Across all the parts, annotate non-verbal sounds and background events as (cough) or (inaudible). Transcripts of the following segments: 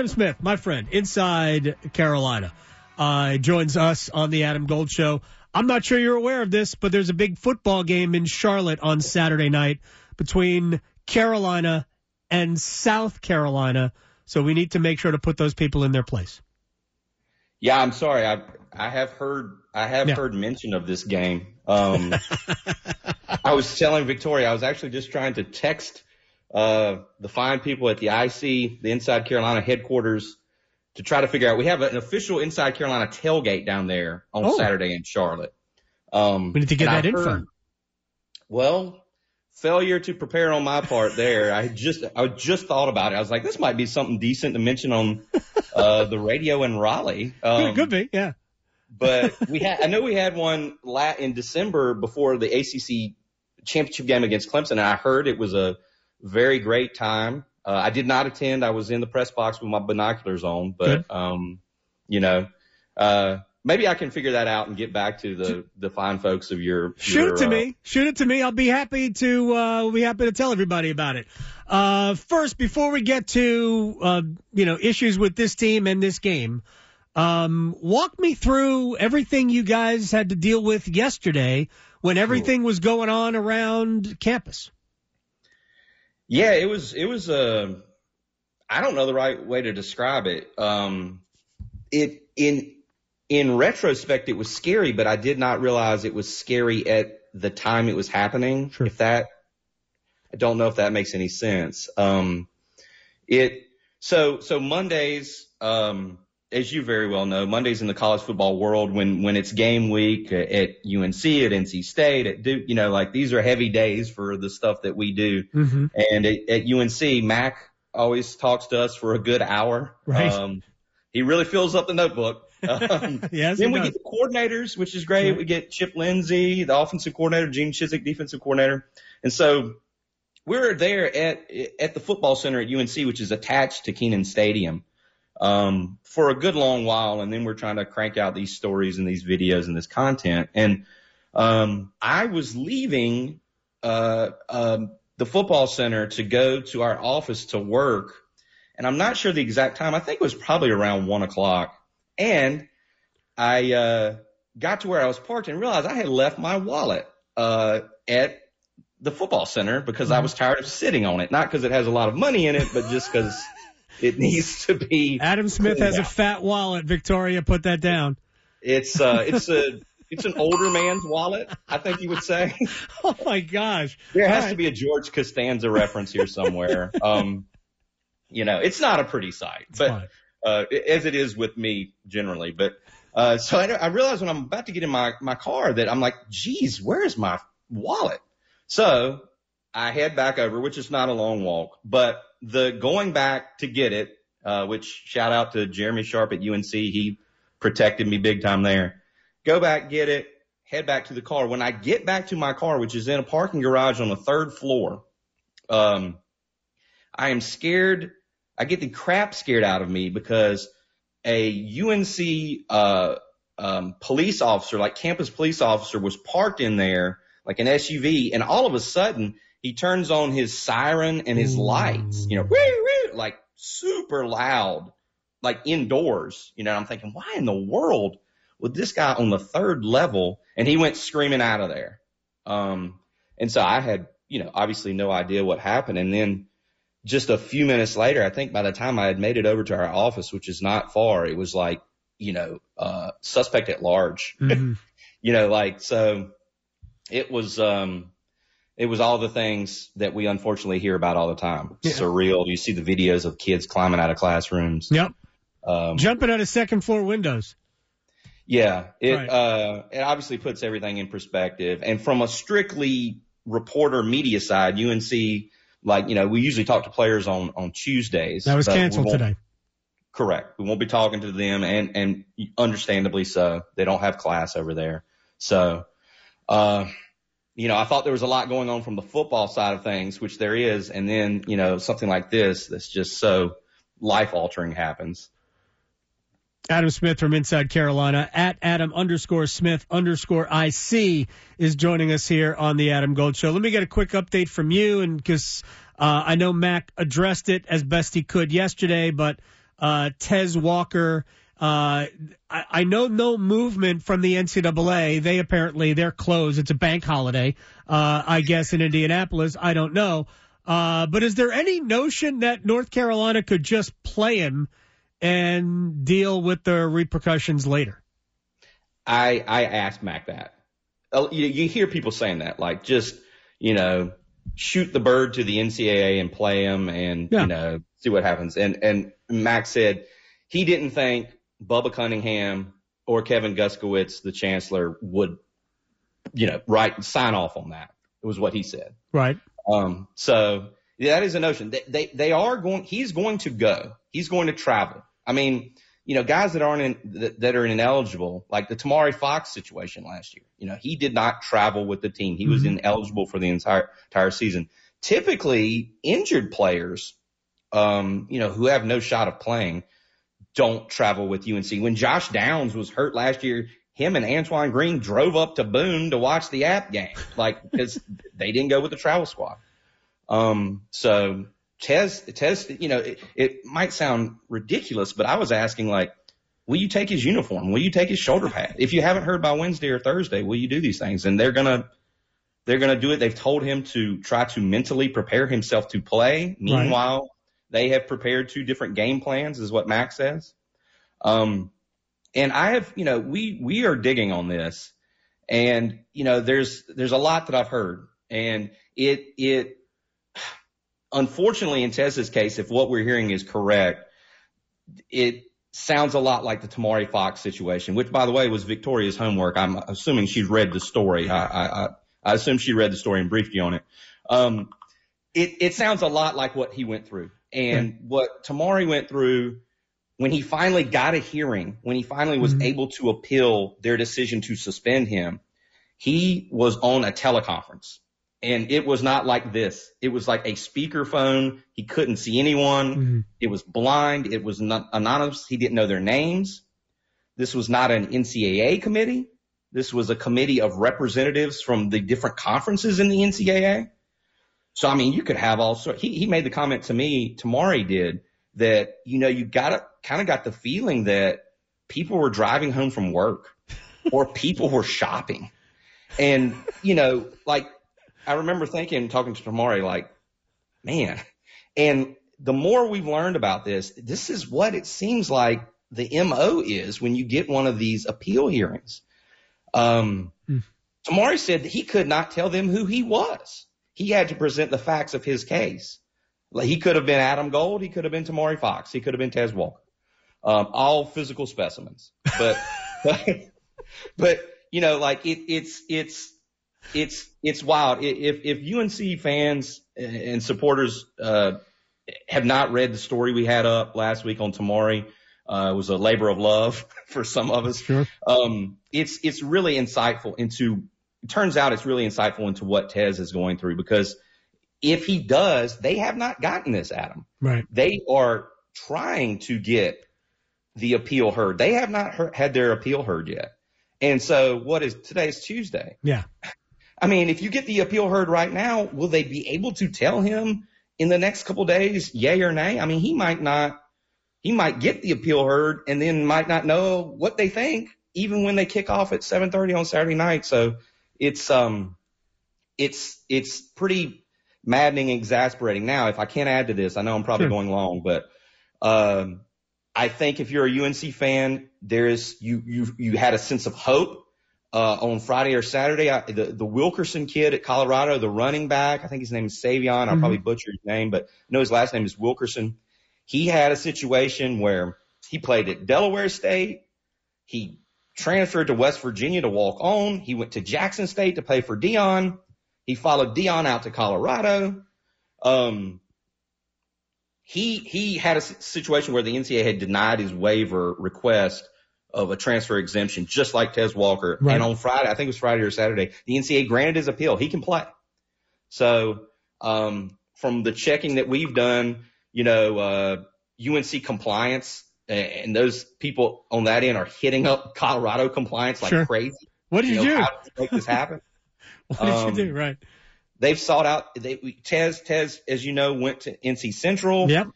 Adam Smith, my friend, inside Carolina, uh, joins us on the Adam Gold Show. I'm not sure you're aware of this, but there's a big football game in Charlotte on Saturday night between Carolina and South Carolina. So we need to make sure to put those people in their place. Yeah, I'm sorry. I I have heard I have yeah. heard mention of this game. Um, (laughs) I was telling Victoria I was actually just trying to text uh, the fine people at the IC, the Inside Carolina headquarters, to try to figure out. We have an official Inside Carolina tailgate down there on oh. Saturday in Charlotte. Um, we need to get that info. Heard, well, failure to prepare on my part there. I just I just thought about it. I was like, this might be something decent to mention on uh, the radio in Raleigh. Um, it could be, yeah. but (laughs) we had I know we had one in December before the ACC championship game against Clemson, and I heard it was a very great time. Uh, I did not attend. I was in the press box with my binoculars on, but, um, you know, uh, maybe I can figure that out and get back to the, the fine folks of your. Shoot your, it to uh, me. Shoot it to me. I'll be happy to, uh, be happy to tell everybody about it. Uh, first, before we get to, uh, you know, issues with this team and this game, um, walk me through everything you guys had to deal with yesterday when everything was going on around campus. Yeah, it was it was a uh, I don't know the right way to describe it. Um, it in in retrospect, it was scary, but I did not realize it was scary at the time it was happening. Sure. If that, I don't know if that makes any sense. Um, it so so Mondays. Um, as you very well know, Mondays in the college football world, when when it's game week at UNC, at NC State, at Duke, you know, like these are heavy days for the stuff that we do. Mm-hmm. And at, at UNC, Mack always talks to us for a good hour. Right. Um, he really fills up the notebook. (laughs) Um, yes, then we does. get the coordinators, which is great. Right. We get Chip Lindsey, the offensive coordinator, Gene Chizik, defensive coordinator, and so we're there at at the football center at UNC, which is attached to Kenan Stadium um, for a good long while, and then we're trying to crank out these stories and these videos and this content. And um, I was leaving uh, um, the football center to go to our office to work, and I'm not sure the exact time. I think it was probably around one o'clock, and I uh, got to where I was parked and realized I had left my wallet uh, at the football center because mm-hmm. I was tired of sitting on it. Not because it has a lot of money in it, but just because it needs to be. Adam Smith has out. a fat wallet. Victoria, put that down. It's uh, it's a it's an older man's wallet. I think you would say. (laughs) oh my gosh! There has right. to be a George Costanza reference here somewhere. (laughs) Um, you know, it's not a pretty sight, it's but uh, as it is with me generally. But uh, so I, I realized when I'm about to get in my my car that I'm like, geez, where is my wallet? So I head back over, which is not a long walk, but the going back to get it, uh, which shout out to Jeremy Sharp at UNC. He protected me big time there. Go back, get it, head back to the car. When I get back to my car, which is in a parking garage on the third floor, um, I am scared. I get the crap scared out of me because a UNC, uh, um, police officer, like campus police officer was parked in there, like an SUV, and all of a sudden he turns on his siren and his lights, you know, woo, woo, like super loud, like indoors, you know, I'm thinking, why in the world would this guy on the third level? And he went screaming out of there. Um, and so I had, you know, obviously no idea what happened. And then just a few minutes later, I think by the time I had made it over to our office, which is not far, it was like, you know, uh, suspect at large, mm-hmm. (laughs) you know, like, so it was, um, it was all the things that we unfortunately hear about all the time. Yeah. Surreal. You see the videos of kids climbing out of classrooms. Yep. Um, Jumping out of second floor windows. Yeah. It, right. uh, it obviously puts everything in perspective. And from a strictly reporter media side, UNC, like, you know, we usually talk to players on, on Tuesdays. That was canceled today. Correct. We won't be talking to them and, and understandably so. They don't have class over there. So, uh, you know, I thought there was a lot going on from the football side of things, which there is, and then, you know, something like this that's just so life altering happens. Adam Smith from Inside Carolina at Adam underscore Smith underscore IC is joining us here on the Adam Gold Show. Let me get a quick update from you, and because uh, I know Mack addressed it as best he could yesterday, but uh, Tez Walker. Uh, I, I know no movement from the NCAA. They apparently they're closed. It's a bank holiday, uh, I guess in Indianapolis. I don't know. Uh, but is there any notion that North Carolina could just play him and deal with the repercussions later? I I asked Mack that. Uh, you, you hear people saying that, like just you know, shoot the bird to the NCAA and play him, and yeah. you know, see what happens. And and Mack said he didn't think Bubba Cunningham or Kevin Guskiewicz, the chancellor, would, you know, write sign off on that. It was what he said. Right. Um. So yeah, that is a notion. They, they they are going. He's going to go. He's going to travel. I mean, you know, guys that aren't in, that, that are ineligible, like the Tomari Fox situation last year. You know, he did not travel with the team. He mm-hmm. was ineligible for the entire entire season. Typically, injured players, um, you know, who have no shot of playing, don't travel with UNC. When Josh Downs was hurt last year, him and Antoine Green drove up to Boone to watch the app game, like (laughs) because they didn't go with the travel squad. Um, so Tez, Tez, you know, it, it might sound ridiculous, but I was asking like, will you take his uniform? Will you take his shoulder pad? If you haven't heard by Wednesday or Thursday, will you do these things? And they're gonna, they're gonna do it. They've told him to try to mentally prepare himself to play. Meanwhile. They have prepared two different game plans, is what Max says. Um, and I have, you know, we we are digging on this, and you know, there's there's a lot that I've heard, and it it unfortunately, in Tez's case, if what we're hearing is correct, it sounds a lot like the Tomari Fox situation, which, by the way, was Victoria's homework. I'm assuming she's read the story. I, I, I assume she read the story and briefed you on it. Um, it, it sounds a lot like what he went through and what Tomari went through when he finally got a hearing, when he finally was mm-hmm. able to appeal their decision to suspend him, he was on a teleconference and it was not like this. It was like a speakerphone. He couldn't see anyone. Mm-hmm. It was blind. It was not anonymous. He didn't know their names. This was not an NCAA committee. This was a committee of representatives from the different conferences in the NCAA. So, I mean, you could have all sorts. He, he made the comment to me, Tomari did, that, you know, you got kind of got the feeling that people were driving home from work (laughs) or people were shopping. And, you know, like I remember thinking, talking to Tomari, like, man, and the more we've learned about this, this is what it seems like the MO is when you get one of these appeal hearings. Um, mm. Tomari said that he could not tell them who he was. He had to present the facts of his case. Like he could have been Adam Gold. He could have been Tomari Fox. He could have been Tez Walker. Um, all physical specimens. But, (laughs) but, but, you know, like it, it's, it's, it's it's wild. If if UNC fans and supporters uh, have not read the story we had up last week on Tomari, uh, it was a labor of love (laughs) for some of us. Sure. Um, it's it's really insightful into. It turns out it's really insightful into what Tez is going through because if he does, they have not gotten this, Adam. Right. They are trying to get the appeal heard. They have not heard, had their appeal heard yet. And so what is today's Tuesday? Yeah. I mean, if you get the appeal heard right now, will they be able to tell him in the next couple days, yay or nay? I mean, he might not, he might get the appeal heard and then might not know what they think even when they kick off at 7:30 on Saturday night. So it's um, it's it's pretty maddening, exasperating. Now, if I can't add to this, I know I'm probably sure. going long, but um, I think if you're a UNC fan, there is you you you had a sense of hope uh, on Friday or Saturday. I, the, the Wilkerson kid at Colorado, the running back, I think his name is Sy'Veon. I'll mm-hmm. probably butcher his name, but I know his last name is Wilkerson. He had a situation where he played at Delaware State. He transferred to West Virginia to walk on. He went to Jackson State to play for Deion. He followed Deion out to Colorado. Um, he, he had a situation where the NCAA had denied his waiver request of a transfer exemption, just like Tez Walker. Right. And on Friday, I think it was Friday or Saturday, the NCAA granted his appeal. He can play. So, um, from the checking that we've done, you know, uh, UNC compliance and those people on that end are hitting up Colorado compliance like sure. crazy. What did you, you know, do? How did you make this happen? (laughs) what did um, you do? Right. They've sought out, they, Tez, Tez, as you know, went to NC Central. Yep.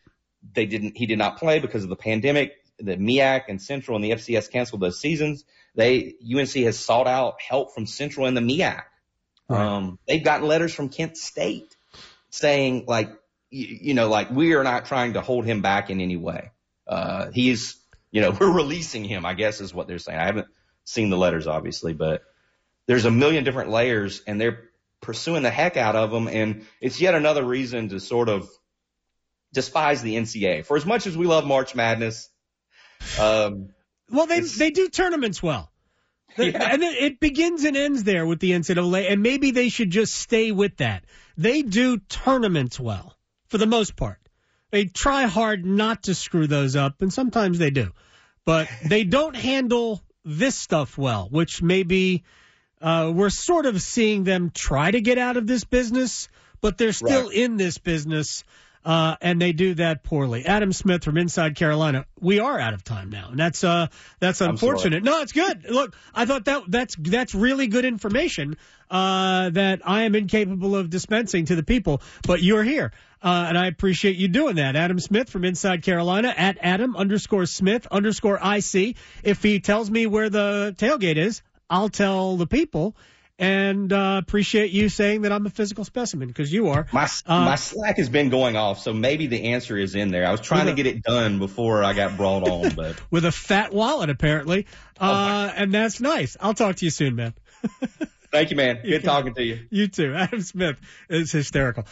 they didn't, he did not play because of the pandemic. The MEAC and Central and the FCS canceled those seasons. They, UNC has sought out help from Central and the MEAC. Right. Um, they've gotten letters from Kent State saying like, you, you know, like we are not trying to hold him back in any way. Uh, he's, you know, (laughs) we're releasing him, I guess is what they're saying. I haven't seen the letters obviously, but there's a million different layers and they're pursuing the heck out of them. And it's yet another reason to sort of despise the NCAA. For as much as we love March Madness, um, well, they they do tournaments well. (laughs) Yeah. And it begins and ends there with the NCAA, and maybe they should just stay with that. They do tournaments well, for the most part. They try hard not to screw those up, and sometimes they do. But they don't handle this stuff well, which maybe uh, we're sort of seeing them try to get out of this business, but they're still right. in this business. Uh, and they do that poorly. Adam Smith from Inside Carolina. We are out of time now, and that's uh that's unfortunate. No, it's good. Look, I thought that that's that's really good information uh, that I am incapable of dispensing to the people, but you're here. Uh, and I appreciate you doing that. Adam Smith from Inside Carolina at Adam underscore Smith underscore IC. If he tells me where the tailgate is, I'll tell the people and uh, appreciate you saying that I'm a physical specimen because you are. My uh, my Slack has been going off, so maybe the answer is in there. I was trying to get it done before I got brought (laughs) on, but with a fat wallet apparently, oh uh, and that's nice. I'll talk to you soon, man. (laughs) Thank you, man. Good talking to you. You too. (laughs) Adam Smith is hysterical.